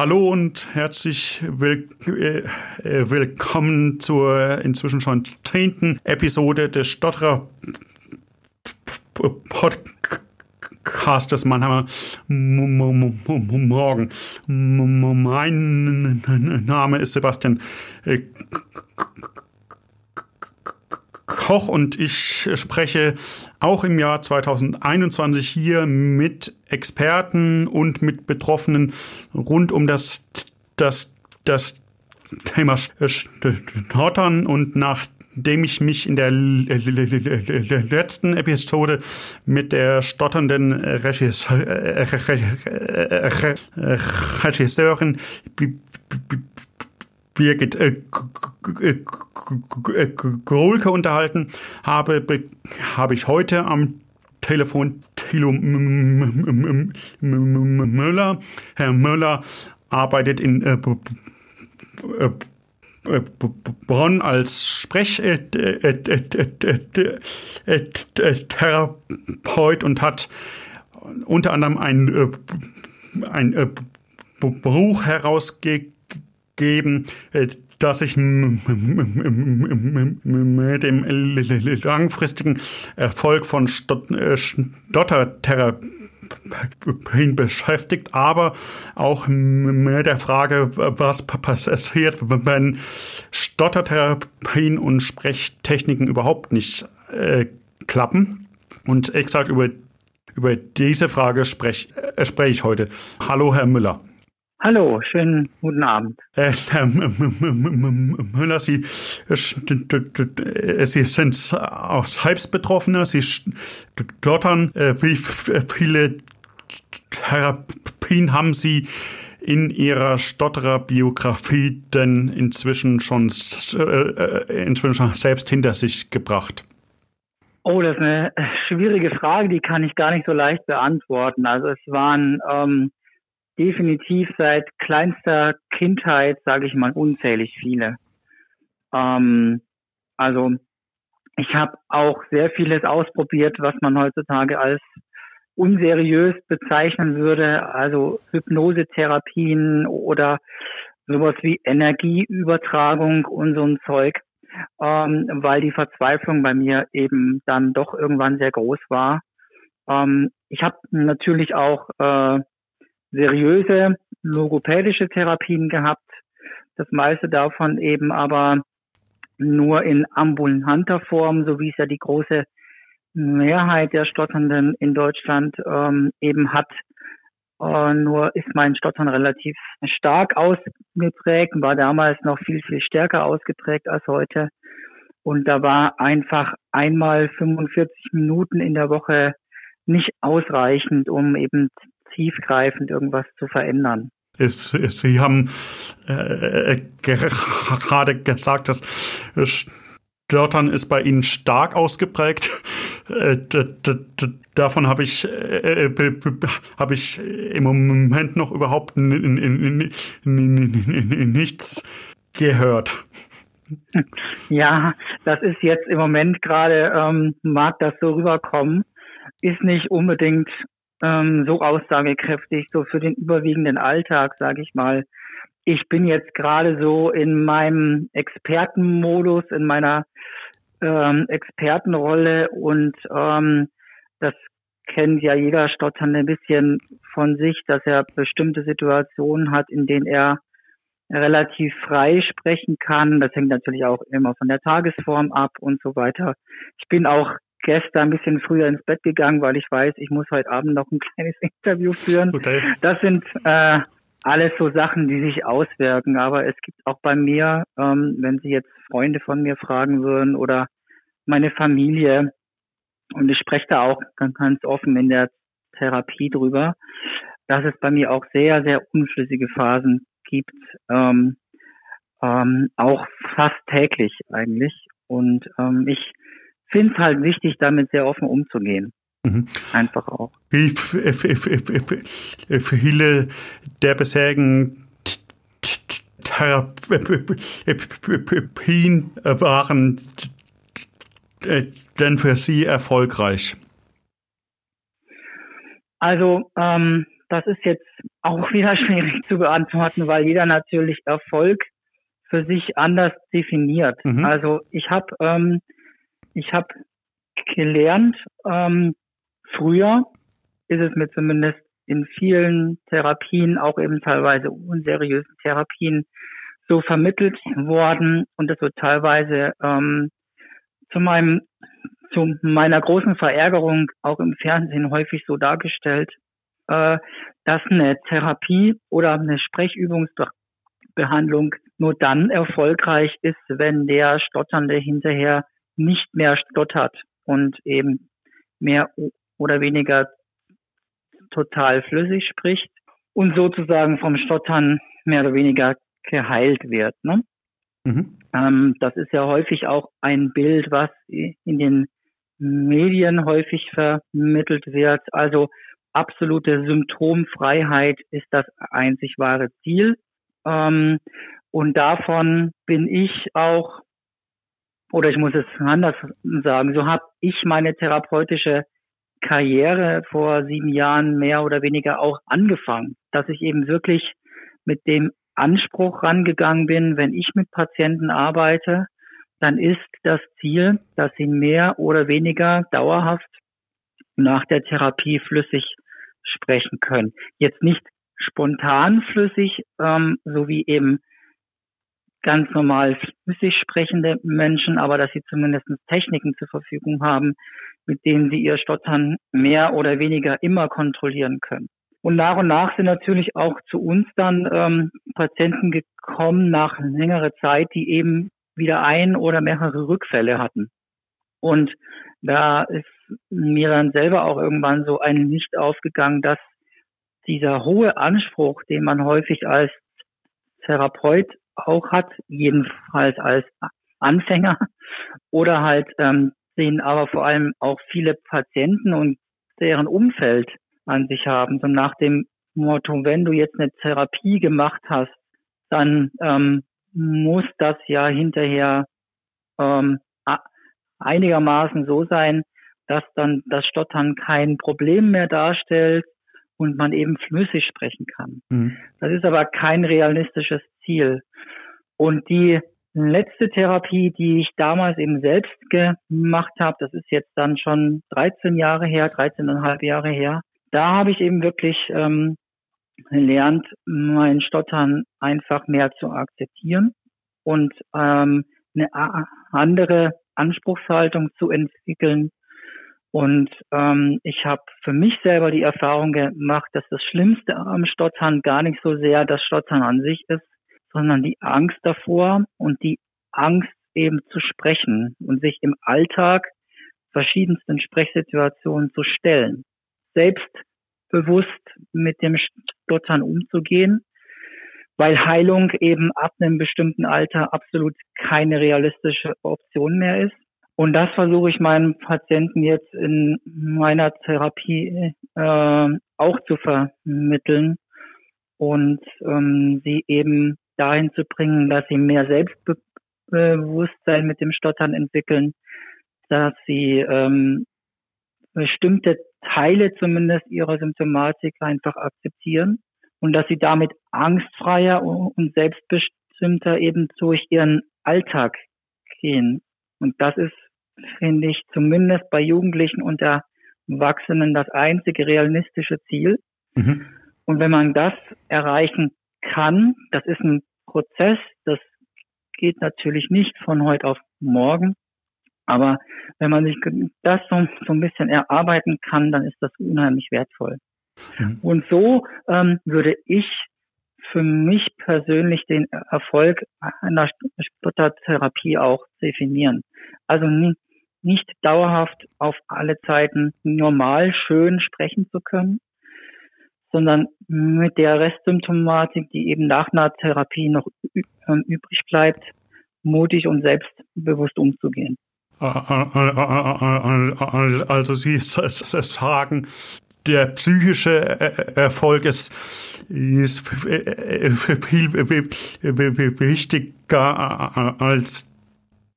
Hallo und herzlich will, äh, willkommen zur inzwischen schon zehnten Episode des Stotterer Podcastes Mannheimer Morgen. Mein Name ist Sebastian äh, Koch und ich spreche auch im Jahr 2021 hier mit Experten und mit Betroffenen rund um das, das, das Thema Stottern und nachdem ich mich in der letzten Episode mit der stotternden Regisseurin Birgit äh, unterhalten habe, habe ich heute am Telefon Thilo Müller. Herr Müller arbeitet in äh, Bonn als Sprechtherapeut und hat unter anderem ein, ein Buch herausgegeben, geben, äh, dass ich mit dem langfristigen Erfolg von äh, Stottertherapien beschäftigt, aber auch mit der Frage, was passiert, wenn Stottertherapien und Sprechtechniken überhaupt nicht äh, klappen. Und exakt über, über diese Frage spreche äh, sprech ich heute. Hallo, Herr Müller. Hallo, schönen guten Abend. Äh, Herr Müller, Sie, Sie sind auch selbst Betroffener, Sie stottern. Äh, wie viele Therapien haben Sie in Ihrer Stottererbiografie denn inzwischen schon, äh, inzwischen schon selbst hinter sich gebracht? Oh, das ist eine schwierige Frage, die kann ich gar nicht so leicht beantworten. Also es waren ähm, definitiv seit kleinster Kindheit, sage ich mal, unzählig viele. Ähm, also ich habe auch sehr vieles ausprobiert, was man heutzutage als unseriös bezeichnen würde, also Hypnosetherapien oder sowas wie Energieübertragung und so ein Zeug, ähm, weil die Verzweiflung bei mir eben dann doch irgendwann sehr groß war. Ähm, ich habe natürlich auch äh, seriöse logopädische Therapien gehabt. Das meiste davon eben aber nur in ambulanter Form, so wie es ja die große Mehrheit der Stotternden in Deutschland ähm, eben hat. Äh, nur ist mein Stottern relativ stark ausgeprägt, war damals noch viel, viel stärker ausgeprägt als heute. Und da war einfach einmal 45 Minuten in der Woche nicht ausreichend, um eben tiefgreifend irgendwas zu verändern. Ist, ist, Sie haben äh, äh gerade gesagt, dass Stottern ist bei Ihnen stark ausgeprägt. Äh, davon habe ich, äh, habe ich im Moment noch überhaupt nichts gehört. Ja, das ist jetzt im Moment gerade, ähm, mag das so rüberkommen, ist nicht unbedingt ähm, so aussagekräftig, so für den überwiegenden Alltag, sage ich mal. Ich bin jetzt gerade so in meinem Expertenmodus, in meiner ähm, Expertenrolle und ähm, das kennt ja jeder Stotternde ein bisschen von sich, dass er bestimmte Situationen hat, in denen er relativ frei sprechen kann. Das hängt natürlich auch immer von der Tagesform ab und so weiter. Ich bin auch gestern ein bisschen früher ins Bett gegangen, weil ich weiß, ich muss heute Abend noch ein kleines Interview führen. Okay. Das sind äh, alles so Sachen, die sich auswirken. Aber es gibt auch bei mir, ähm, wenn Sie jetzt Freunde von mir fragen würden oder meine Familie, und ich spreche da auch ganz, offen in der Therapie drüber, dass es bei mir auch sehr, sehr unschlüssige Phasen gibt, ähm, ähm, auch fast täglich eigentlich. Und ähm, ich finde es halt wichtig, damit sehr offen umzugehen. Mhm. Einfach auch. Wie viele der bisherigen Therapien waren denn für Sie erfolgreich? Also ähm, das ist jetzt auch wieder schwierig zu beantworten, weil jeder natürlich Erfolg für sich anders definiert. Mhm. Also ich habe ähm, ich habe gelernt, ähm, früher ist es mir zumindest in vielen Therapien, auch eben teilweise unseriösen Therapien, so vermittelt worden und das wird teilweise ähm, zu meinem zu meiner großen Verärgerung auch im Fernsehen häufig so dargestellt, äh, dass eine Therapie oder eine Sprechübungsbehandlung nur dann erfolgreich ist, wenn der Stotternde hinterher nicht mehr stottert und eben mehr oder weniger total flüssig spricht und sozusagen vom Stottern mehr oder weniger geheilt wird. Ne? Mhm. Ähm, das ist ja häufig auch ein Bild, was in den Medien häufig vermittelt wird. Also absolute Symptomfreiheit ist das einzig wahre Ziel. Ähm, und davon bin ich auch, oder ich muss es anders sagen, so habe ich meine therapeutische Karriere vor sieben Jahren mehr oder weniger auch angefangen, dass ich eben wirklich mit dem Anspruch rangegangen bin, wenn ich mit Patienten arbeite, dann ist das Ziel, dass sie mehr oder weniger dauerhaft nach der Therapie flüssig sprechen können. Jetzt nicht spontan flüssig, ähm, so wie eben ganz normal flüssig sprechende Menschen, aber dass sie zumindest Techniken zur Verfügung haben, mit denen sie ihr Stottern mehr oder weniger immer kontrollieren können. Und nach und nach sind natürlich auch zu uns dann ähm, Patienten gekommen nach längerer Zeit, die eben wieder ein oder mehrere Rückfälle hatten. Und da ist mir dann selber auch irgendwann so ein Licht aufgegangen, dass dieser hohe Anspruch, den man häufig als Therapeut auch hat, jedenfalls als Anfänger oder halt ähm, den aber vor allem auch viele Patienten und deren Umfeld an sich haben. So nach dem Motto, wenn du jetzt eine Therapie gemacht hast, dann ähm, muss das ja hinterher ähm, einigermaßen so sein, dass dann das Stottern kein Problem mehr darstellt und man eben flüssig sprechen kann. Mhm. Das ist aber kein realistisches Ziel. Und die letzte Therapie, die ich damals eben selbst gemacht habe, das ist jetzt dann schon 13 Jahre her, 13,5 Jahre her, da habe ich eben wirklich ähm, gelernt, mein Stottern einfach mehr zu akzeptieren und ähm, eine andere Anspruchshaltung zu entwickeln. Und ähm, ich habe für mich selber die Erfahrung gemacht, dass das Schlimmste am Stottern gar nicht so sehr das Stottern an sich ist, sondern die Angst davor und die Angst eben zu sprechen und sich im Alltag verschiedensten Sprechsituationen zu stellen selbstbewusst mit dem Stottern umzugehen, weil Heilung eben ab einem bestimmten Alter absolut keine realistische Option mehr ist. Und das versuche ich meinen Patienten jetzt in meiner Therapie äh, auch zu vermitteln und ähm, sie eben dahin zu bringen, dass sie mehr Selbstbewusstsein mit dem Stottern entwickeln, dass sie ähm, bestimmte Teile zumindest ihrer Symptomatik einfach akzeptieren und dass sie damit angstfreier und selbstbestimmter eben durch ihren Alltag gehen. Und das ist, finde ich, zumindest bei Jugendlichen und Erwachsenen das einzige realistische Ziel. Mhm. Und wenn man das erreichen kann, das ist ein Prozess, das geht natürlich nicht von heute auf morgen, aber wenn man sich das so, so ein bisschen erarbeiten kann, dann ist das unheimlich wertvoll. Mhm. Und so ähm, würde ich für mich persönlich den Erfolg einer Stottertherapie auch definieren. Also nicht, nicht dauerhaft auf alle Zeiten normal schön sprechen zu können, sondern mit der Restsymptomatik, die eben nach einer Therapie noch ähm, übrig bleibt, mutig und selbstbewusst umzugehen. Also Sie sagen, der psychische Erfolg ist, ist viel wichtiger als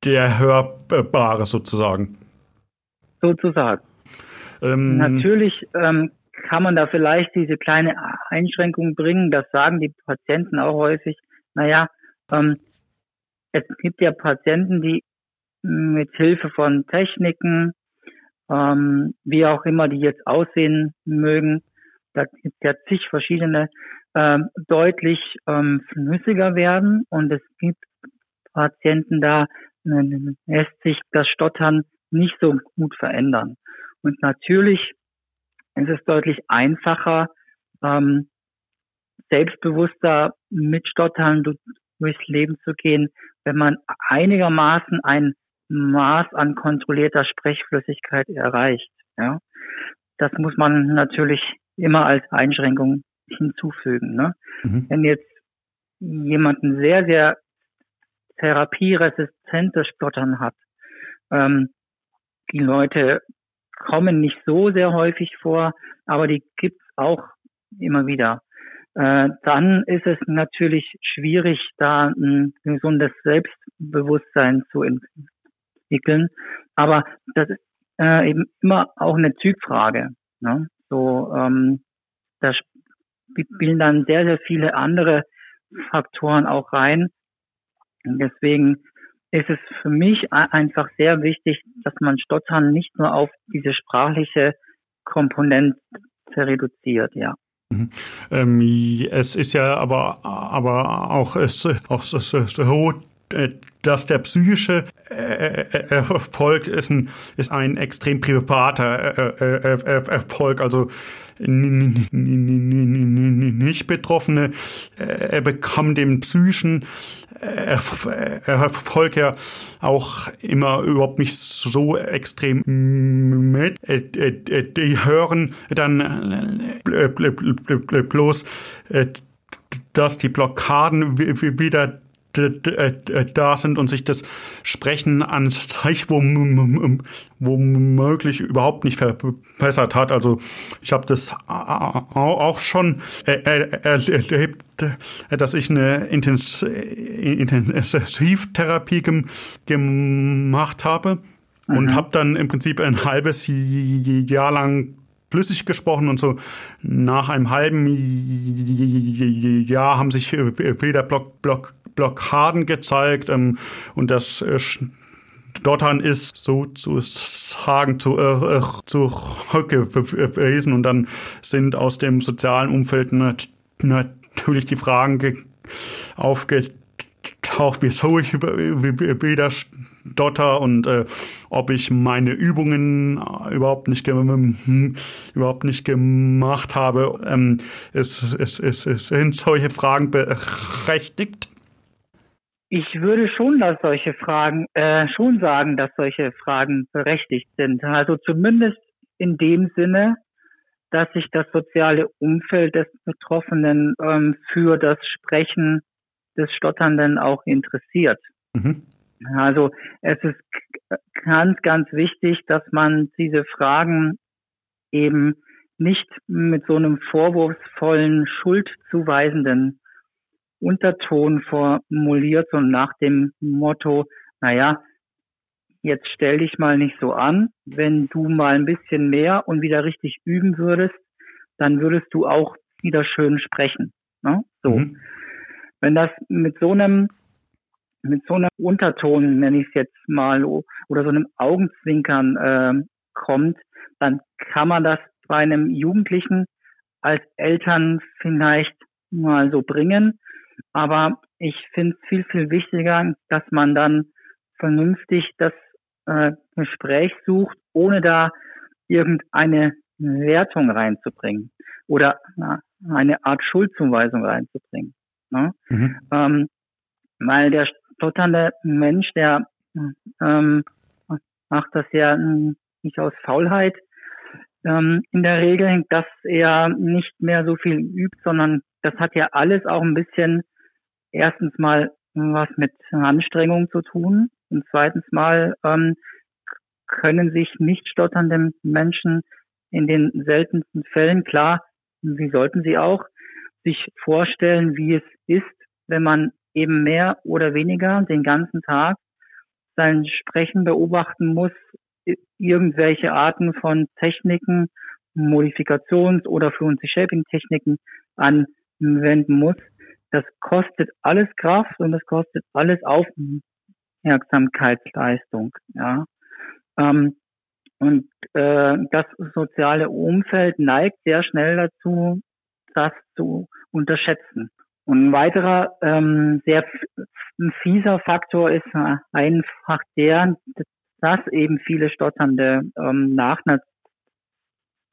der hörbare sozusagen. Sozusagen. Ähm, Natürlich ähm, kann man da vielleicht diese kleine Einschränkung bringen. Das sagen die Patienten auch häufig. Naja, ähm, es gibt ja Patienten, die mit Hilfe von Techniken, ähm, wie auch immer die jetzt aussehen mögen, da gibt es ja zig verschiedene, ähm, deutlich ähm, flüssiger werden und es gibt Patienten, da äh, lässt sich das Stottern nicht so gut verändern. Und natürlich ist es deutlich einfacher, ähm, selbstbewusster mit Stottern durchs Leben zu gehen, wenn man einigermaßen ein Maß an kontrollierter Sprechflüssigkeit erreicht. Ja, das muss man natürlich immer als Einschränkung hinzufügen. Ne? Mhm. Wenn jetzt jemanden sehr, sehr therapieresistentes Stottern hat, ähm, die Leute kommen nicht so sehr häufig vor, aber die gibt's auch immer wieder. Äh, dann ist es natürlich schwierig, da ein gesundes Selbstbewusstsein zu entwickeln. Aber das ist äh, eben immer auch eine Typfrage. Ne? So, ähm, da spielen dann sehr, sehr viele andere Faktoren auch rein. Deswegen ist es für mich einfach sehr wichtig, dass man Stottern nicht nur auf diese sprachliche Komponente reduziert, ja. Mhm. Ähm, es ist ja aber, aber auch, es, auch so, äh, dass der psychische äh, äh, Erfolg ist ein, ist ein extrem privater Erfolg. Also nicht Betroffene bekommen den psychischen Erfolg ja auch immer überhaupt nicht so extrem mit. Die hören dann bloß, dass die Blockaden wieder da sind und sich das Sprechen an sich womöglich überhaupt nicht verbessert hat. Also ich habe das auch schon erlebt, dass ich eine Intensivtherapie gemacht habe und mhm. habe dann im Prinzip ein halbes Jahr lang flüssig gesprochen und so. Nach einem halben Jahr haben sich wieder Block, Block, Blockaden gezeigt ähm, und das äh, Stottern ist sozusagen zu, äh, zurückgewiesen und dann sind aus dem sozialen Umfeld natürlich die Fragen aufgetaucht, wieso ich wieder stotter und äh, ob ich meine Übungen überhaupt nicht überhaupt nicht gemacht habe. Ähm, es, es, es, es sind solche Fragen berechtigt. Ich würde schon, dass solche Fragen, äh, schon sagen, dass solche Fragen berechtigt sind. Also zumindest in dem Sinne, dass sich das soziale Umfeld des Betroffenen ähm, für das Sprechen des Stotternden auch interessiert. Mhm. Also es ist ganz, ganz wichtig, dass man diese Fragen eben nicht mit so einem vorwurfsvollen, schuldzuweisenden Unterton formuliert und nach dem Motto, naja, jetzt stell dich mal nicht so an. Wenn du mal ein bisschen mehr und wieder richtig üben würdest, dann würdest du auch wieder schön sprechen. Ne? So. Mhm. Wenn das mit so einem mit so einem Unterton, nenne ich es jetzt mal, oder so einem Augenzwinkern äh, kommt, dann kann man das bei einem Jugendlichen als Eltern vielleicht mal so bringen. Aber ich finde es viel, viel wichtiger, dass man dann vernünftig das äh, Gespräch sucht, ohne da irgendeine Wertung reinzubringen oder na, eine Art Schuldzuweisung reinzubringen. Ne? Mhm. Ähm, weil der stotternde Mensch, der ähm, macht das ja nicht aus Faulheit ähm, in der Regel, dass er nicht mehr so viel übt, sondern das hat ja alles auch ein bisschen erstens mal was mit Anstrengung zu tun und zweitens mal ähm, können sich nicht stotternde Menschen in den seltensten Fällen, klar, wie sollten sie auch, sich vorstellen, wie es ist, wenn man eben mehr oder weniger den ganzen Tag sein Sprechen beobachten muss, irgendwelche Arten von Techniken Modifikations- oder Fluency Shaping Techniken anwenden muss. Das kostet alles Kraft und das kostet alles Aufmerksamkeitsleistung. Ja. Ähm, und äh, das soziale Umfeld neigt sehr schnell dazu, das zu unterschätzen. Und ein weiterer ähm, sehr fieser Faktor ist einfach der, dass eben viele Stotternde ähm, nach einer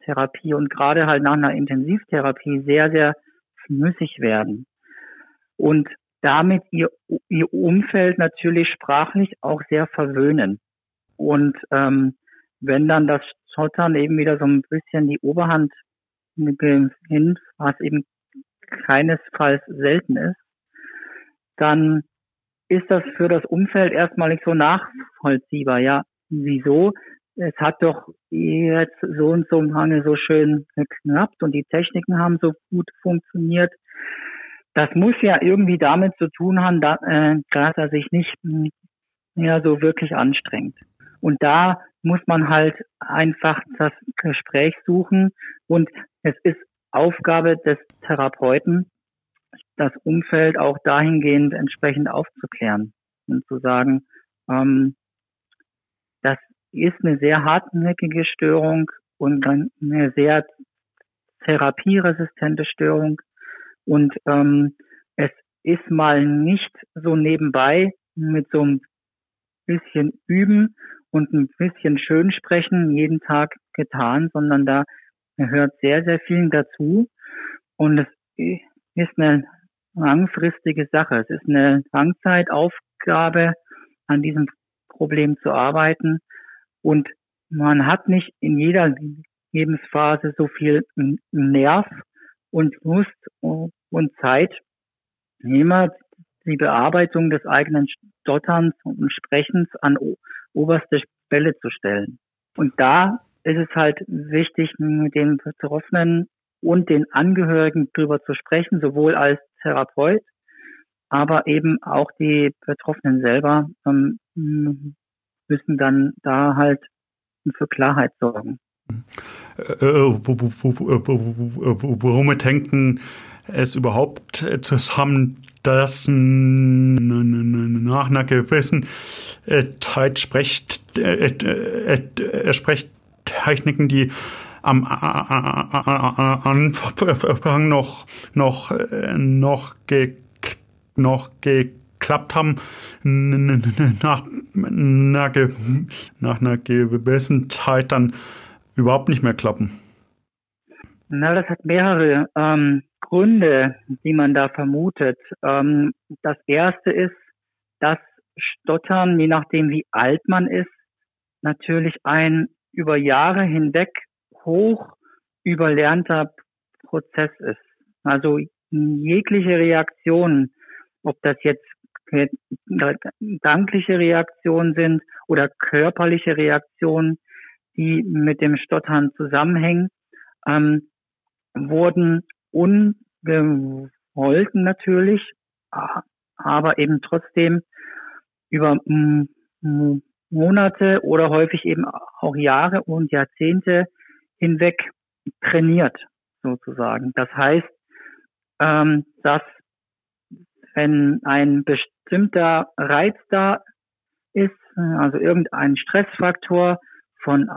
Therapie und gerade halt nach einer Intensivtherapie sehr, sehr müßig werden. Und damit ihr, ihr Umfeld natürlich sprachlich auch sehr verwöhnen. Und ähm, wenn dann das Schottern eben wieder so ein bisschen die Oberhand gewinnt, was eben keinesfalls selten ist, dann ist das für das Umfeld erstmal nicht so nachvollziehbar. Ja, wieso? Es hat doch jetzt so und so lange so schön geknappt und die Techniken haben so gut funktioniert. Das muss ja irgendwie damit zu tun haben, äh, dass er sich nicht mehr so wirklich anstrengt. Und da muss man halt einfach das Gespräch suchen und es ist Aufgabe des Therapeuten, das Umfeld auch dahingehend entsprechend aufzuklären und zu sagen, ähm, das ist eine sehr hartnäckige Störung und eine sehr therapieresistente Störung. Und ähm, es ist mal nicht so nebenbei mit so einem bisschen Üben und ein bisschen Schönsprechen jeden Tag getan, sondern da gehört sehr, sehr viel dazu. Und es ist eine langfristige Sache. Es ist eine Langzeitaufgabe, an diesem Problem zu arbeiten. Und man hat nicht in jeder Lebensphase so viel Nerv und Lust und Zeit, immer die Bearbeitung des eigenen Stotterns und Sprechens an oberste Stelle zu stellen. Und da ist es halt wichtig, mit den Betroffenen und den Angehörigen drüber zu sprechen, sowohl als Therapeut, aber eben auch die Betroffenen selber ähm, müssen dann da halt für Klarheit sorgen. Worum hängt denn es überhaupt zusammen, dass nach einer gewissen Zeit äh, äh, äh, sprecht Techniken, die am Anfang noch noch noch ge, noch geklappt haben nach nach, nach einer gewissen Zeit dann überhaupt nicht mehr klappen. Na, das hat mehrere ähm, Gründe, die man da vermutet. Ähm, das erste ist, dass Stottern, je nachdem wie alt man ist, natürlich ein über Jahre hinweg hoch überlernter Prozess ist. Also jegliche Reaktion, ob das jetzt gedankliche Reaktionen sind oder körperliche Reaktionen, die mit dem Stottern zusammenhängen, ähm, wurden ungewollt natürlich, aber eben trotzdem über Monate oder häufig eben auch Jahre und Jahrzehnte hinweg trainiert, sozusagen. Das heißt, ähm, dass wenn ein bestimmter Reiz da ist, also irgendein Stressfaktor von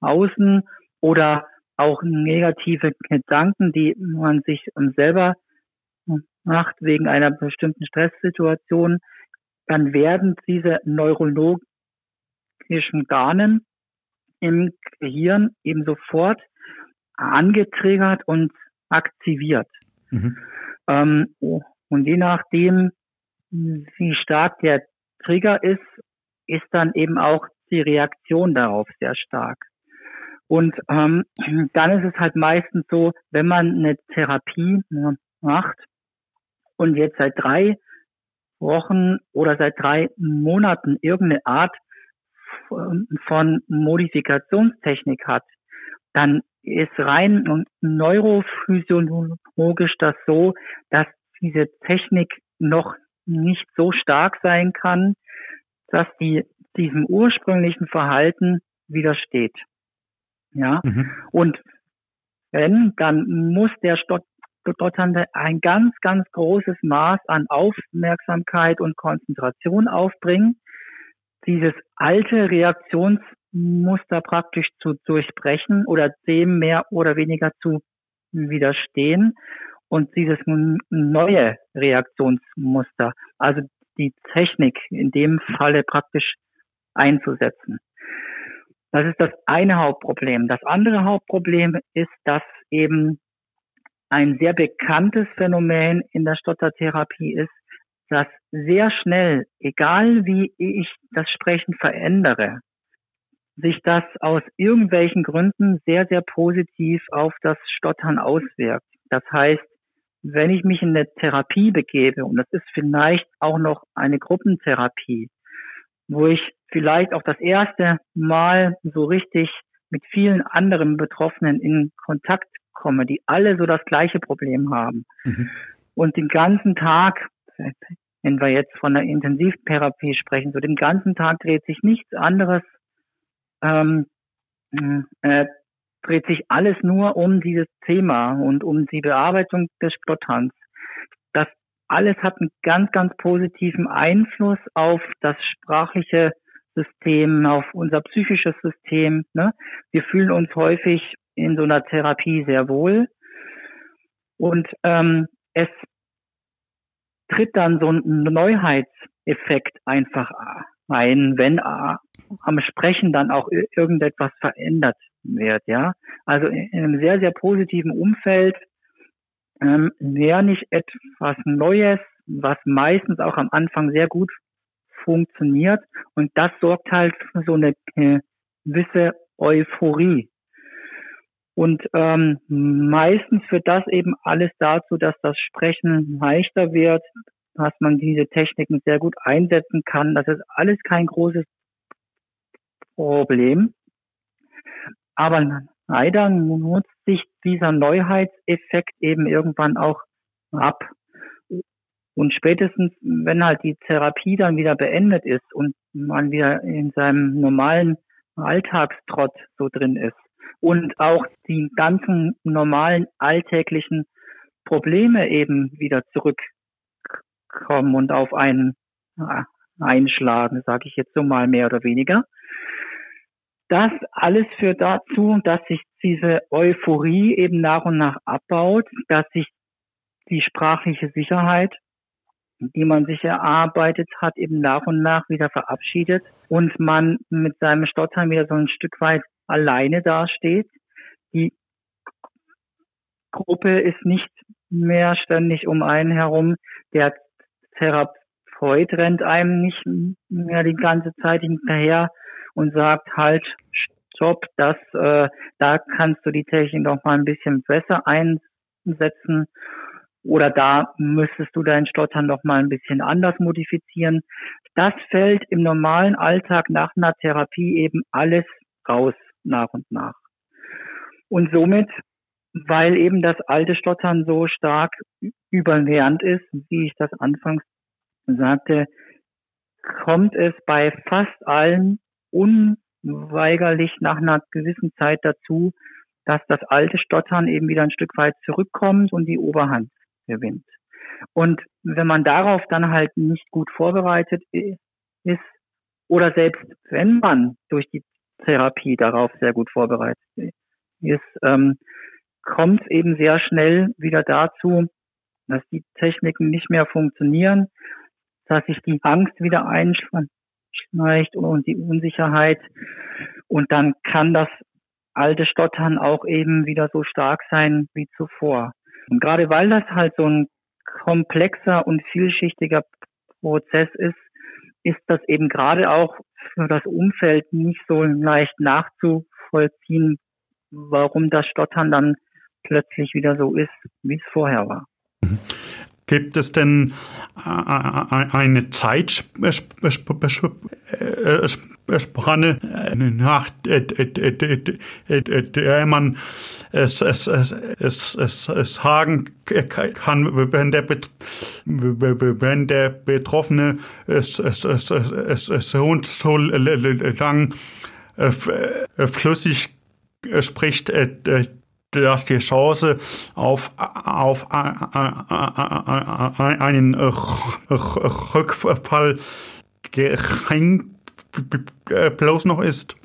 außen oder auch negative Gedanken, die man sich selber macht wegen einer bestimmten Stresssituation, dann werden diese neurologischen Bahnen im Gehirn eben sofort angetriggert und aktiviert. Mhm. Ähm, und je nachdem, wie stark der Trigger ist, ist dann eben auch die Reaktion darauf sehr stark. Und ähm, dann ist es halt meistens so, wenn man eine Therapie macht und jetzt seit drei Wochen oder seit drei Monaten irgendeine Art von Modifikationstechnik hat, dann ist rein neurophysiologisch das so, dass diese Technik noch nicht so stark sein kann, dass die diesem ursprünglichen Verhalten widersteht. Ja, mhm. und Wenn, dann muss der Stotternde ein ganz, ganz großes Maß an Aufmerksamkeit und Konzentration aufbringen, dieses alte Reaktionsmuster praktisch zu durchbrechen oder dem mehr oder weniger zu widerstehen und dieses neue Reaktionsmuster, also die Technik in dem Falle praktisch einzusetzen. Das ist das eine Hauptproblem. Das andere Hauptproblem ist, dass eben ein sehr bekanntes Phänomen in der Stottertherapie ist, dass sehr schnell, egal wie ich das Sprechen verändere, sich das aus irgendwelchen Gründen sehr, sehr positiv auf das Stottern auswirkt. Das heißt, wenn ich mich in eine Therapie begebe, und das ist vielleicht auch noch eine Gruppentherapie, wo ich vielleicht auch das erste Mal so richtig mit vielen anderen Betroffenen in Kontakt komme, die alle so das gleiche Problem haben. Mhm. Und den ganzen Tag, wenn wir jetzt von der Intensivtherapie sprechen, so den ganzen Tag dreht sich nichts anderes, ähm, äh, dreht sich alles nur um dieses Thema und um die Bearbeitung des Stotterns. Das alles hat einen ganz, ganz positiven Einfluss auf das sprachliche System, auf unser psychisches System. Ne? Wir fühlen uns häufig in so einer Therapie sehr wohl. Und ähm, es tritt dann so ein Neuheitseffekt einfach ein, wenn äh, am Sprechen dann auch irgendetwas verändert wird, ja. Also in einem sehr, sehr positiven Umfeld ähm, lerne ich etwas Neues, was meistens auch am Anfang sehr gut funktioniert und das sorgt halt für so eine äh, gewisse Euphorie. Und ähm, meistens führt das eben alles dazu, dass das Sprechen leichter wird, dass man diese Techniken sehr gut einsetzen kann. Das ist alles kein großes Problem. Aber leider nutzt sich dieser Neuheitseffekt eben irgendwann auch ab. Und spätestens, wenn halt die Therapie dann wieder beendet ist und man wieder in seinem normalen Alltagstrott so drin ist und auch die ganzen normalen alltäglichen Probleme eben wieder zurückkommen und auf einen einschlagen, sage ich jetzt so mal mehr oder weniger. Das alles führt dazu, dass sich diese Euphorie eben nach und nach abbaut, dass sich die sprachliche Sicherheit die man sich erarbeitet hat, eben nach und nach wieder verabschiedet und man mit seinem Stottern wieder so ein Stück weit alleine dasteht. Die Gruppe ist nicht mehr ständig um einen herum. Der Therapeut rennt einem nicht mehr die ganze Zeit hinterher und sagt halt, stopp, das, äh, da kannst du die Technik doch mal ein bisschen besser einsetzen oder da müsstest du dein Stottern noch mal ein bisschen anders modifizieren. Das fällt im normalen Alltag nach einer Therapie eben alles raus nach und nach. Und somit, weil eben das alte Stottern so stark überlernt ist, wie ich das anfangs sagte, kommt es bei fast allen unweigerlich nach einer gewissen Zeit dazu, dass das alte Stottern eben wieder ein Stück weit zurückkommt und die Oberhand gewinnt. Und wenn man darauf dann halt nicht gut vorbereitet ist, oder selbst wenn man durch die Therapie darauf sehr gut vorbereitet ist, ähm, kommt es eben sehr schnell wieder dazu, dass die Techniken nicht mehr funktionieren, dass sich die Angst wieder einschleicht und die Unsicherheit. Und dann kann das alte Stottern auch eben wieder so stark sein wie zuvor. Und gerade weil das halt so ein komplexer und vielschichtiger Prozess ist, ist das eben gerade auch für das Umfeld nicht so leicht nachzuvollziehen, warum das Stottern dann plötzlich wieder so ist, wie es vorher war. Gibt es denn äh, äh, eine Zeitspanne, nach der man es, es, es, es, es, es sagen kann, wenn der, wenn der Betroffene es, es, es, es, es so und so lang flüssig spricht, dass die Chance auf, auf einen Rückfall gering bloß noch ist?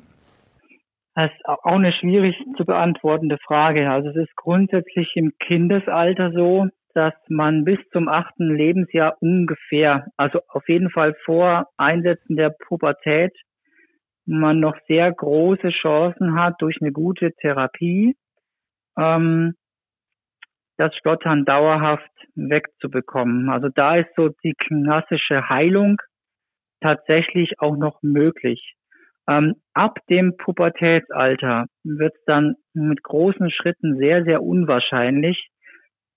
Das ist auch eine schwierig zu beantwortende Frage. Also es ist grundsätzlich im Kindesalter so, dass man bis zum achten Lebensjahr ungefähr, also auf jeden Fall vor Einsetzen der Pubertät, man noch sehr große Chancen hat durch eine gute Therapie, ähm, das Stottern dauerhaft wegzubekommen. Also da ist so die klassische Heilung tatsächlich auch noch möglich. Ähm, ab dem Pubertätsalter wird es dann mit großen Schritten sehr, sehr unwahrscheinlich,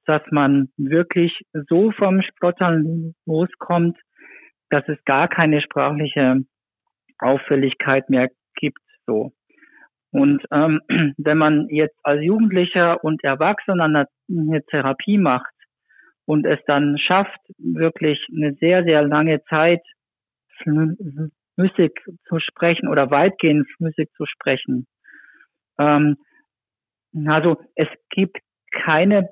dass man wirklich so vom Stottern loskommt, dass es gar keine sprachliche Auffälligkeit mehr gibt. So. Und ähm, wenn man jetzt als Jugendlicher und Erwachsener eine, eine Therapie macht und es dann schafft, wirklich eine sehr, sehr lange Zeit flüssig zu sprechen oder weitgehend flüssig zu sprechen. Ähm, also es gibt keine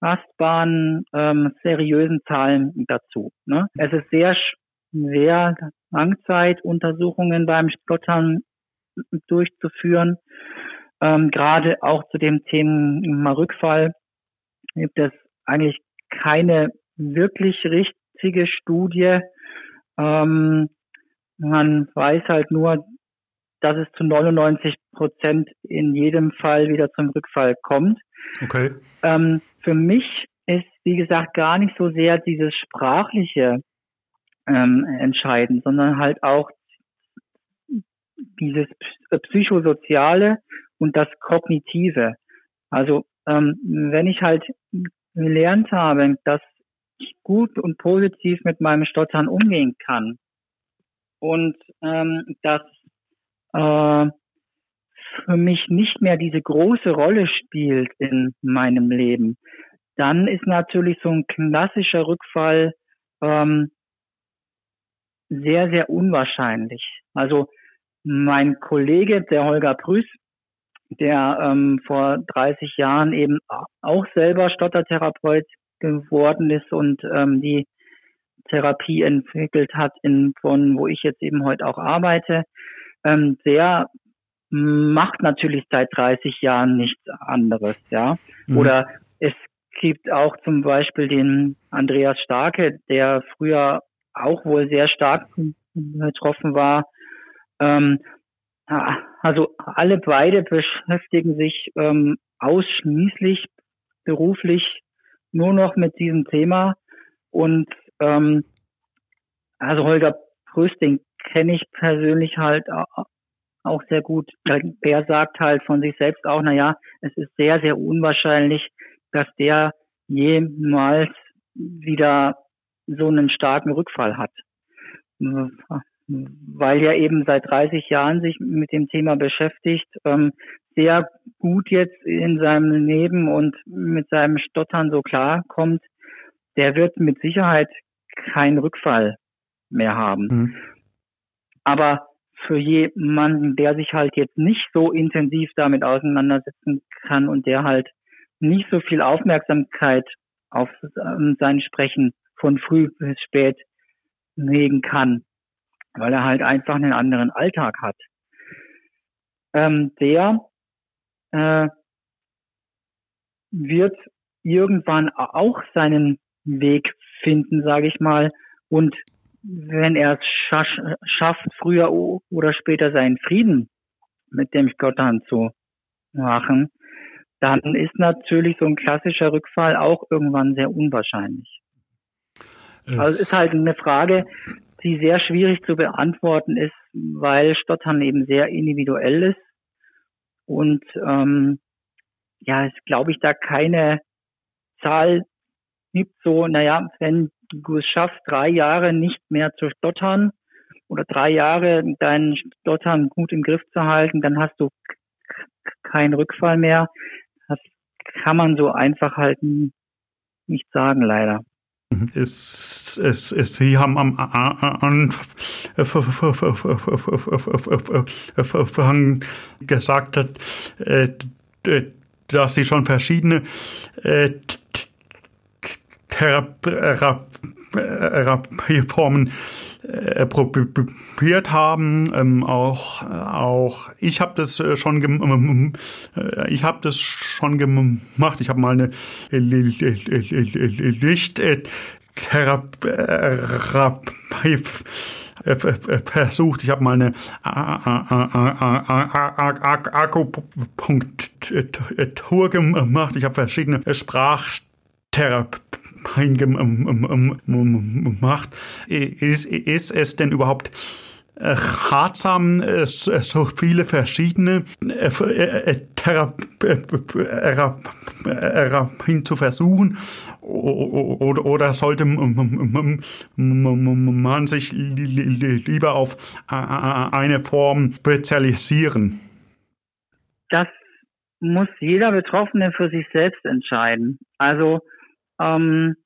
belastbaren, ähm, seriösen Zahlen dazu. Ne? Es ist sehr schwer, Langzeituntersuchungen beim Stottern durchzuführen. Ähm, Gerade auch zu dem Thema Rückfall gibt es eigentlich keine wirklich richtige Studie. Ähm, man weiß halt nur, dass es zu 99 Prozent in jedem Fall wieder zum Rückfall kommt. Okay. Ähm, für mich ist, wie gesagt, gar nicht so sehr dieses sprachliche ähm, entscheidend, sondern halt auch dieses psychosoziale und das kognitive. Also ähm, wenn ich halt gelernt habe, dass ich gut und positiv mit meinem Stottern umgehen kann und ähm, dass äh, für mich nicht mehr diese große Rolle spielt in meinem Leben, dann ist natürlich so ein klassischer Rückfall ähm, sehr, sehr unwahrscheinlich. Also mein Kollege, der Holger Prüß, der ähm, vor 30 Jahren eben auch selber Stottertherapeut geworden ist und ähm, die Therapie entwickelt hat in von wo ich jetzt eben heute auch arbeite, ähm, der macht natürlich seit 30 Jahren nichts anderes, ja. Mhm. Oder es gibt auch zum Beispiel den Andreas Starke, der früher auch wohl sehr stark betroffen war ähm, also alle beide beschäftigen sich ähm, ausschließlich beruflich nur noch mit diesem Thema und ähm, also Holger Prösting kenne ich persönlich halt auch sehr gut. Der sagt halt von sich selbst auch, na ja, es ist sehr, sehr unwahrscheinlich, dass der jemals wieder so einen starken Rückfall hat weil er eben seit 30 Jahren sich mit dem Thema beschäftigt, ähm, sehr gut jetzt in seinem Leben und mit seinem Stottern so klarkommt, der wird mit Sicherheit keinen Rückfall mehr haben. Mhm. Aber für jemanden, der sich halt jetzt nicht so intensiv damit auseinandersetzen kann und der halt nicht so viel Aufmerksamkeit auf ähm, sein Sprechen von früh bis spät legen kann, weil er halt einfach einen anderen Alltag hat. Ähm, der äh, wird irgendwann auch seinen Weg finden, sage ich mal. Und wenn er es scha schafft, früher oder später seinen Frieden mit dem Stottern zu machen, dann ist natürlich so ein klassischer Rückfall auch irgendwann sehr unwahrscheinlich. Es also es ist halt eine Frage, die sehr schwierig zu beantworten ist, weil Stottern eben sehr individuell ist. Und ähm, ja, es glaube ich da keine Zahl gibt so, naja, wenn du es schaffst, drei Jahre nicht mehr zu stottern oder drei Jahre dein Stottern gut im Griff zu halten, dann hast du keinen Rückfall mehr. Das kann man so einfach halt nicht sagen, leider. Es, es, es, Sie haben am Anfang gesagt, dass sie schon verschiedene äh, Therapieformen äh, probiert haben. Ähm, auch, auch ich habe das äh, schon gem äh, ich habe das schon gemacht. Ich habe mal eine Lichttherapie versucht. Ich habe mal eine Akupunktur gemacht. Ich habe verschiedene Sprachtherapien gemacht. Ist, ist es denn überhaupt ratsam, so viele verschiedene Therapien zu versuchen? Oder sollte man sich lieber auf eine Form spezialisieren? Das muss jeder Betroffene für sich selbst entscheiden. Also ähm,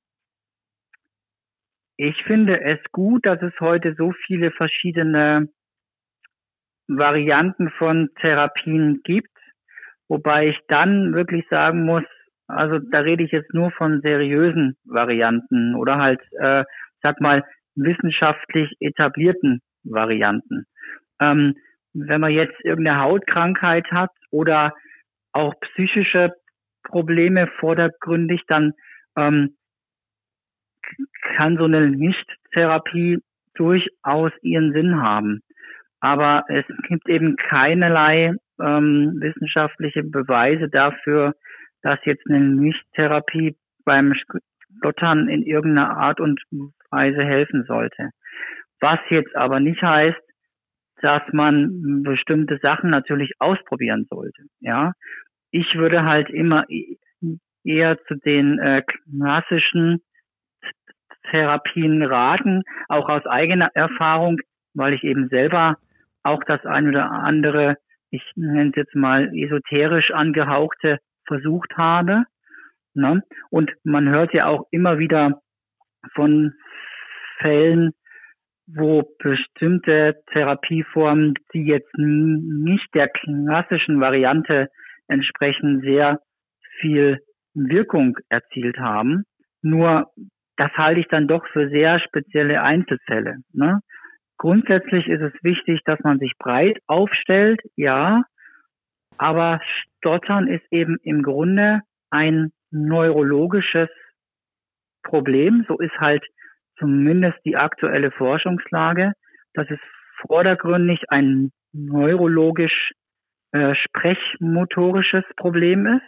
ich finde es gut, dass es heute so viele verschiedene Varianten von Therapien gibt, wobei ich dann wirklich sagen muss, also da rede ich jetzt nur von seriösen Varianten oder halt, äh, sag mal, wissenschaftlich etablierten Varianten. Ähm, wenn man jetzt irgendeine Hautkrankheit hat oder auch psychische Probleme vordergründig, dann ähm, kann so eine Lichttherapie durchaus ihren Sinn haben. Aber es gibt eben keinerlei ähm, wissenschaftliche Beweise dafür, dass jetzt eine Lichttherapie beim Stottern in irgendeiner Art und Weise helfen sollte. Was jetzt aber nicht heißt, dass man bestimmte Sachen natürlich ausprobieren sollte. Ja, ich würde halt immer eher zu den äh, klassischen Therapien raten, auch aus eigener Erfahrung, weil ich eben selber auch das ein oder andere, ich nenne es jetzt mal esoterisch angehauchte, versucht habe. Ne? Und man hört ja auch immer wieder von Fällen, wo bestimmte Therapieformen, die jetzt nicht der klassischen Variante entsprechen, sehr viel Wirkung erzielt haben. Nur das halte ich dann doch für sehr spezielle Einzelfälle. Ne? Grundsätzlich ist es wichtig, dass man sich breit aufstellt, ja, aber Stottern ist eben im Grunde ein neurologisches Problem. So ist halt zumindest die aktuelle Forschungslage, dass es vordergründig ein neurologisch äh, sprechmotorisches Problem ist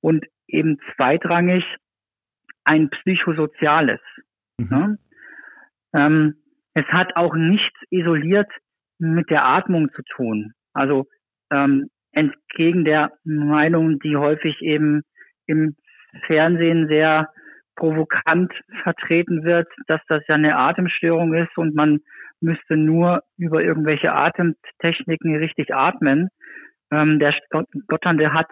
und eben zweitrangig ein psychosoziales. Mhm. Ne? Ähm, es hat auch nichts isoliert mit der Atmung zu tun. Also ähm, entgegen der Meinung, die häufig eben im Fernsehen sehr provokant vertreten wird, dass das ja eine Atemstörung ist und man müsste nur über irgendwelche Atemtechniken richtig atmen. Ähm, der Stotternde hat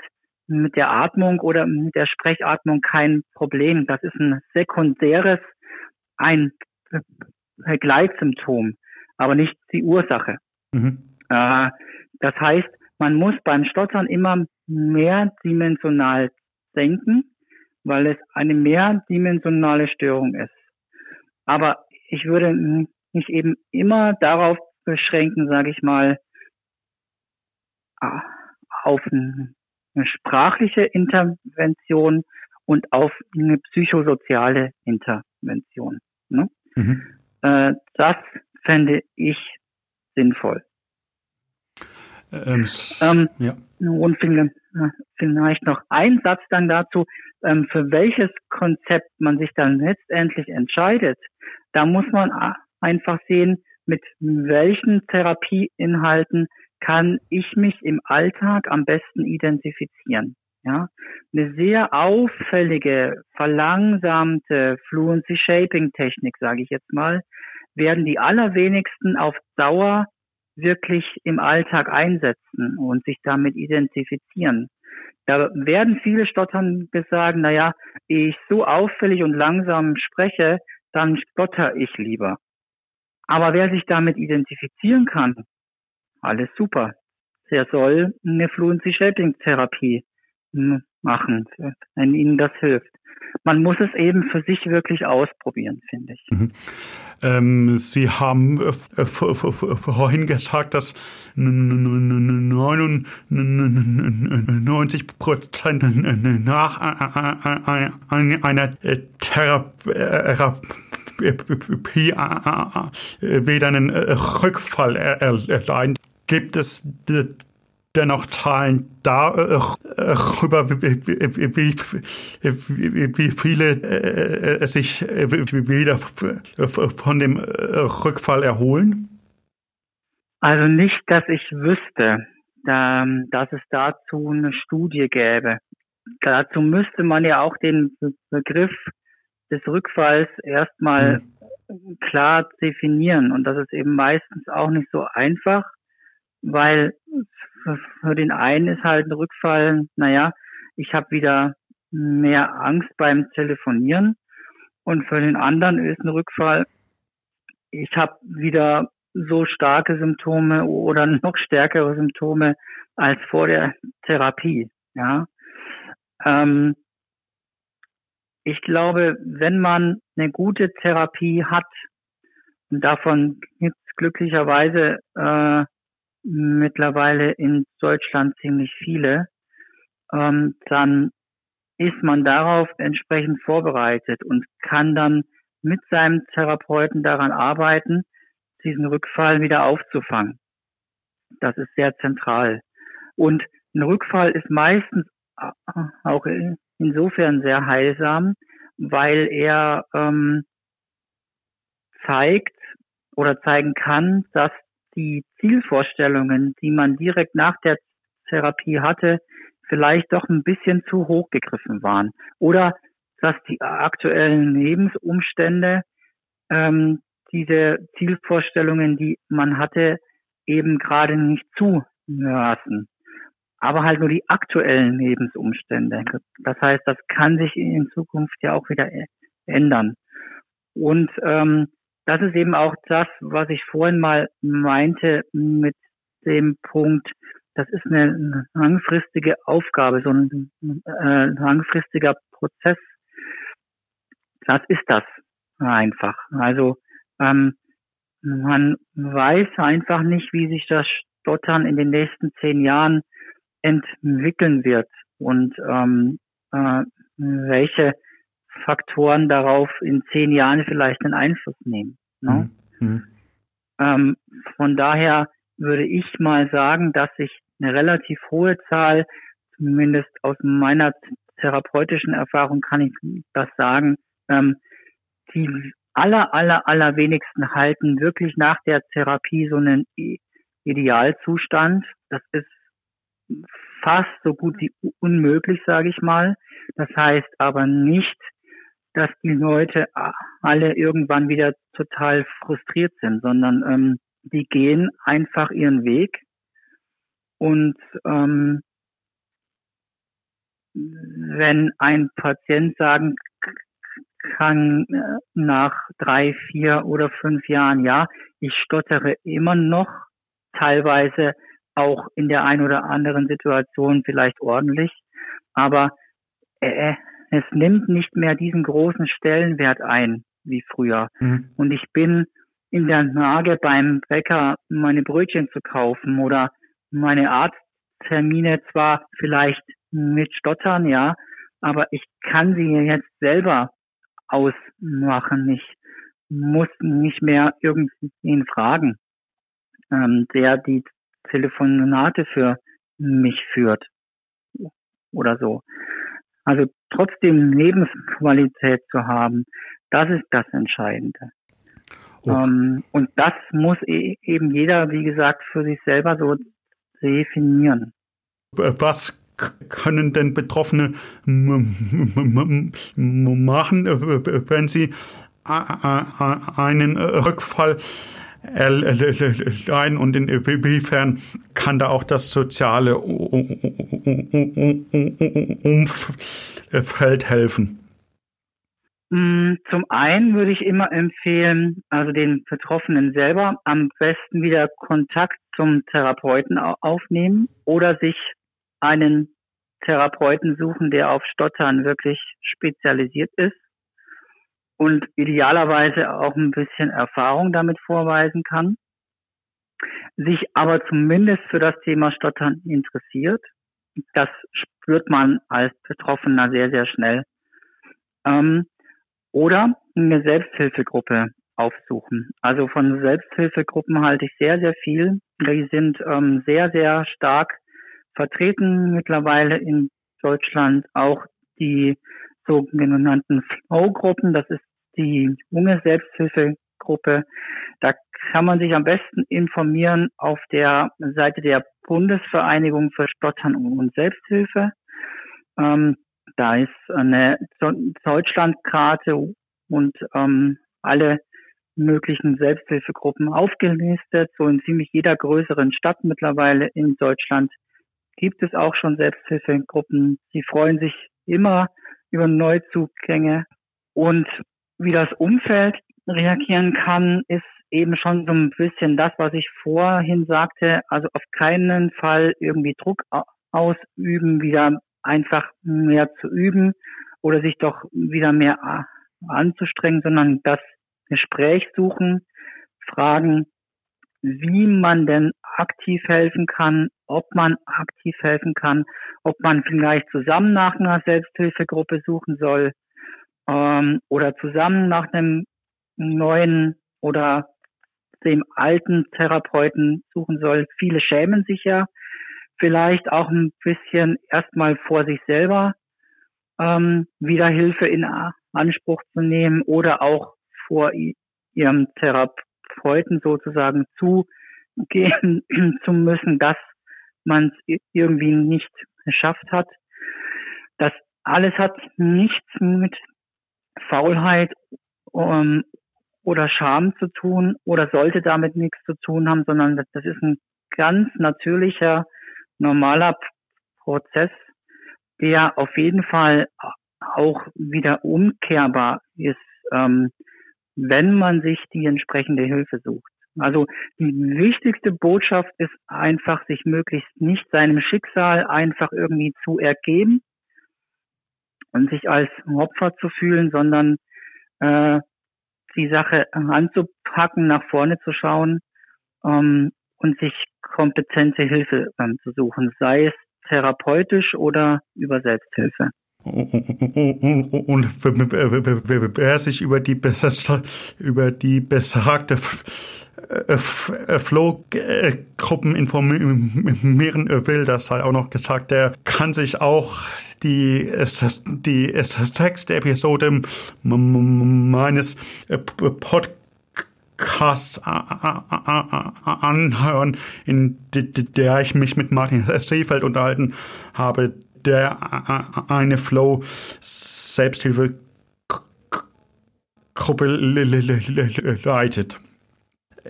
mit der Atmung oder mit der Sprechatmung kein Problem. Das ist ein sekundäres, ein Begleitsymptom, aber nicht die Ursache. Mhm. Äh, das heißt, man muss beim Stottern immer mehrdimensional denken, weil es eine mehrdimensionale Störung ist. Aber ich würde mich eben immer darauf beschränken, sage ich mal, auf eine sprachliche Intervention und auf eine psychosoziale Intervention. Ne? Mhm. Äh, das fände ich sinnvoll. Ähm, ähm, ja. Und vielleicht noch ein Satz dann dazu, ähm, für welches Konzept man sich dann letztendlich entscheidet. Da muss man einfach sehen, mit welchen Therapieinhalten kann ich mich im Alltag am besten identifizieren. Ja, eine sehr auffällige, verlangsamte Fluency Shaping Technik, sage ich jetzt mal, werden die allerwenigsten auf Dauer wirklich im Alltag einsetzen und sich damit identifizieren. Da werden viele Stottern sagen, naja, ich so auffällig und langsam spreche, dann stotter ich lieber. Aber wer sich damit identifizieren kann, alles super. Der soll eine Fluency Shaping Therapie machen, wenn ihnen das hilft. Man muss es eben für sich wirklich ausprobieren, finde ich. Mhm. Ähm, Sie haben äh, vorhin gesagt, dass 99 Prozent nach einer Therapie wieder einen Rückfall erleiden. Gibt es dennoch Zahlen darüber, wie, wie, wie viele äh, sich wieder von dem Rückfall erholen? Also nicht, dass ich wüsste, dass es dazu eine Studie gäbe. Dazu müsste man ja auch den Begriff des Rückfalls erstmal hm. klar definieren. Und das ist eben meistens auch nicht so einfach, weil für den einen ist halt ein Rückfall, naja, ich habe wieder mehr Angst beim Telefonieren und für den anderen ist ein Rückfall, ich habe wieder so starke Symptome oder noch stärkere Symptome als vor der Therapie. Ja, ähm, ich glaube, wenn man eine gute Therapie hat, und davon gibt es glücklicherweise äh, mittlerweile in Deutschland ziemlich viele, ähm, dann ist man darauf entsprechend vorbereitet und kann dann mit seinem Therapeuten daran arbeiten, diesen Rückfall wieder aufzufangen. Das ist sehr zentral. Und ein Rückfall ist meistens auch insofern sehr heilsam, weil er ähm, zeigt oder zeigen kann, dass die Zielvorstellungen, die man direkt nach der Therapie hatte, vielleicht doch ein bisschen zu hoch gegriffen waren. Oder dass die aktuellen Lebensumstände ähm, diese Zielvorstellungen, die man hatte, eben gerade nicht zulassen. Aber halt nur die aktuellen Lebensumstände. Das heißt, das kann sich in Zukunft ja auch wieder ändern. Und ähm, das ist eben auch das, was ich vorhin mal meinte mit dem Punkt, das ist eine langfristige Aufgabe, so ein äh, langfristiger Prozess. Das ist das einfach. Also ähm, man weiß einfach nicht, wie sich das Stottern in den nächsten zehn Jahren entwickeln wird und ähm, äh, welche Faktoren darauf in zehn Jahren vielleicht einen Einfluss nehmen. Ne? Mhm. Ähm, von daher würde ich mal sagen, dass ich eine relativ hohe Zahl, zumindest aus meiner therapeutischen Erfahrung kann ich das sagen, ähm, die aller, aller, aller wenigsten halten wirklich nach der Therapie so einen Idealzustand. Das ist fast so gut wie unmöglich, sage ich mal. Das heißt aber nicht, dass die Leute alle irgendwann wieder total frustriert sind, sondern ähm, die gehen einfach ihren Weg und ähm, wenn ein Patient sagen kann äh, nach drei, vier oder fünf Jahren, ja, ich stottere immer noch, teilweise auch in der einen oder anderen Situation vielleicht ordentlich, aber äh, es nimmt nicht mehr diesen großen Stellenwert ein wie früher. Mhm. Und ich bin in der Lage, beim Bäcker meine Brötchen zu kaufen oder meine Arzttermine zwar vielleicht mit Stottern, ja, aber ich kann sie jetzt selber ausmachen. Ich muss nicht mehr irgendwen fragen, ähm, der die Telefonate für mich führt oder so. Also trotzdem Lebensqualität zu haben, das ist das Entscheidende. Okay. Ähm, und das muss e eben jeder, wie gesagt, für sich selber so definieren. Was können denn Betroffene machen, wenn sie einen Rückfall erleiden und inwiefern kann da auch das soziale Umfeld helfen? Mm, zum einen würde ich immer empfehlen, also den Betroffenen selber am besten wieder Kontakt zum Therapeuten aufnehmen oder sich einen Therapeuten suchen, der auf Stottern wirklich spezialisiert ist und idealerweise auch ein bisschen Erfahrung damit vorweisen kann, sich aber zumindest für das Thema Stottern interessiert. Das spürt man als Betroffener sehr, sehr schnell. Ähm, oder eine Selbsthilfegruppe aufsuchen. Also von Selbsthilfegruppen halte ich sehr, sehr viel. Die sind ähm, sehr, sehr stark vertreten mittlerweile in Deutschland. Auch die sogenannten Flow-Gruppen, das ist die junge Selbsthilfegruppe. Da kann man sich am besten informieren auf der Seite der Bundesvereinigung für Stottern und Selbsthilfe. Ähm, da ist eine Deutschlandkarte und ähm, alle möglichen Selbsthilfegruppen aufgelistet. So in ziemlich jeder größeren Stadt mittlerweile in Deutschland gibt es auch schon Selbsthilfegruppen. Sie freuen sich immer über Neuzugänge. Und wie das Umfeld reagieren kann, ist eben schon so ein bisschen das, was ich vorhin sagte. Also auf keinen Fall irgendwie Druck ausüben, wieder einfach mehr zu üben oder sich doch wieder mehr anzustrengen, sondern das Gespräch suchen, fragen, wie man denn aktiv helfen kann, ob man aktiv helfen kann, ob man vielleicht zusammen nach einer Selbsthilfegruppe suchen soll ähm, oder zusammen nach einem neuen oder dem alten Therapeuten suchen soll. Viele schämen sich ja vielleicht auch ein bisschen erstmal vor sich selber ähm, wieder Hilfe in Anspruch zu nehmen oder auch vor ihrem Therapeuten sozusagen zugehen zu müssen, dass man es irgendwie nicht geschafft hat. Das alles hat nichts mit Faulheit um, oder Scham zu tun oder sollte damit nichts zu tun haben, sondern das, das ist ein ganz natürlicher, normaler Prozess, der auf jeden Fall auch wieder umkehrbar ist, ähm, wenn man sich die entsprechende Hilfe sucht. Also die wichtigste Botschaft ist einfach, sich möglichst nicht seinem Schicksal einfach irgendwie zu ergeben und sich als Opfer zu fühlen, sondern äh, die Sache anzupacken, nach vorne zu schauen ähm, und sich kompetente Hilfe ähm, zu suchen, sei es therapeutisch oder über Selbsthilfe. Und wer sich über die, über die besagte Flow-Gruppen informieren will, das sei auch noch gesagt, der kann sich auch die, die Textepisode meines Podcasts anhören, in der ich mich mit Martin Seefeld unterhalten habe, der eine Flow Selbsthilfe Gruppe leitet.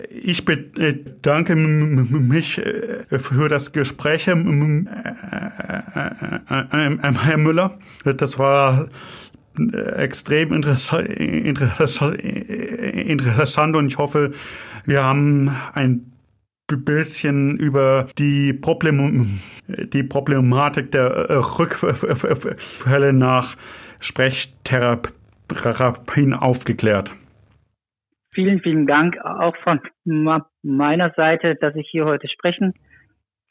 Ich bedanke mich für das Gespräch, Herr Müller. Das war extrem interessant und ich hoffe, wir haben ein bisschen über die, Problem, die Problematik der Rückfälle nach Sprechtherapien aufgeklärt. Vielen, vielen Dank auch von meiner Seite, dass ich hier heute sprechen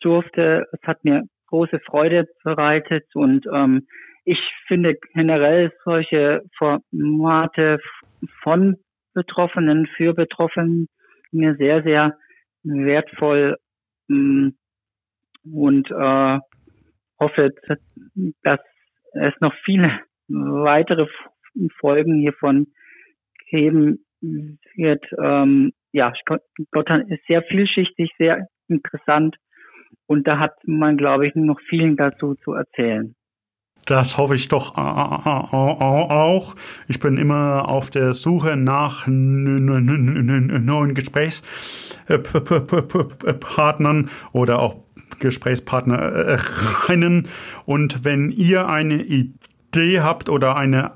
durfte. Es hat mir große Freude bereitet und ähm, ich finde generell solche Formate von Betroffenen für Betroffenen mir sehr, sehr wertvoll mm, und äh, hoffe, dass es noch viele weitere Folgen hiervon geben wird. Ähm, ja, Gotthard ist sehr vielschichtig, sehr interessant und da hat man, glaube ich, noch viel dazu zu erzählen. Das hoffe ich doch auch. Ich bin immer auf der Suche nach neuen Gesprächspartnern oder auch Gesprächspartnerinnen. Und wenn ihr eine Idee habt oder eine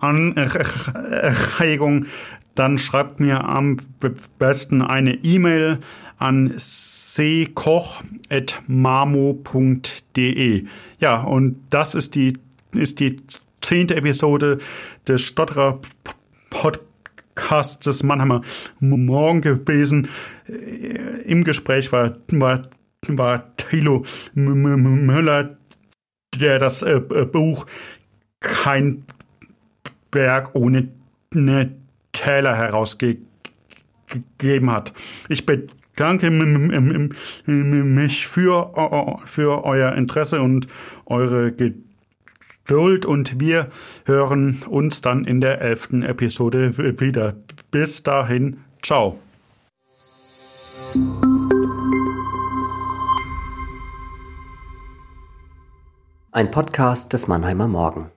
Anregung, dann schreibt mir am besten eine E-Mail an ckoch.mamo.de. Ja, und das ist die, ist die zehnte Episode des Stotterer Podcasts des Mannheimer Morgen gewesen. Äh, Im Gespräch war, war, war Thilo Müller, der das äh, Buch Kein Berg ohne eine Täler herausgegeben hat. Ich bedanke mich für, für euer Interesse und eure Geduld und wir hören uns dann in der elften Episode wieder. Bis dahin, ciao. Ein Podcast des Mannheimer Morgen.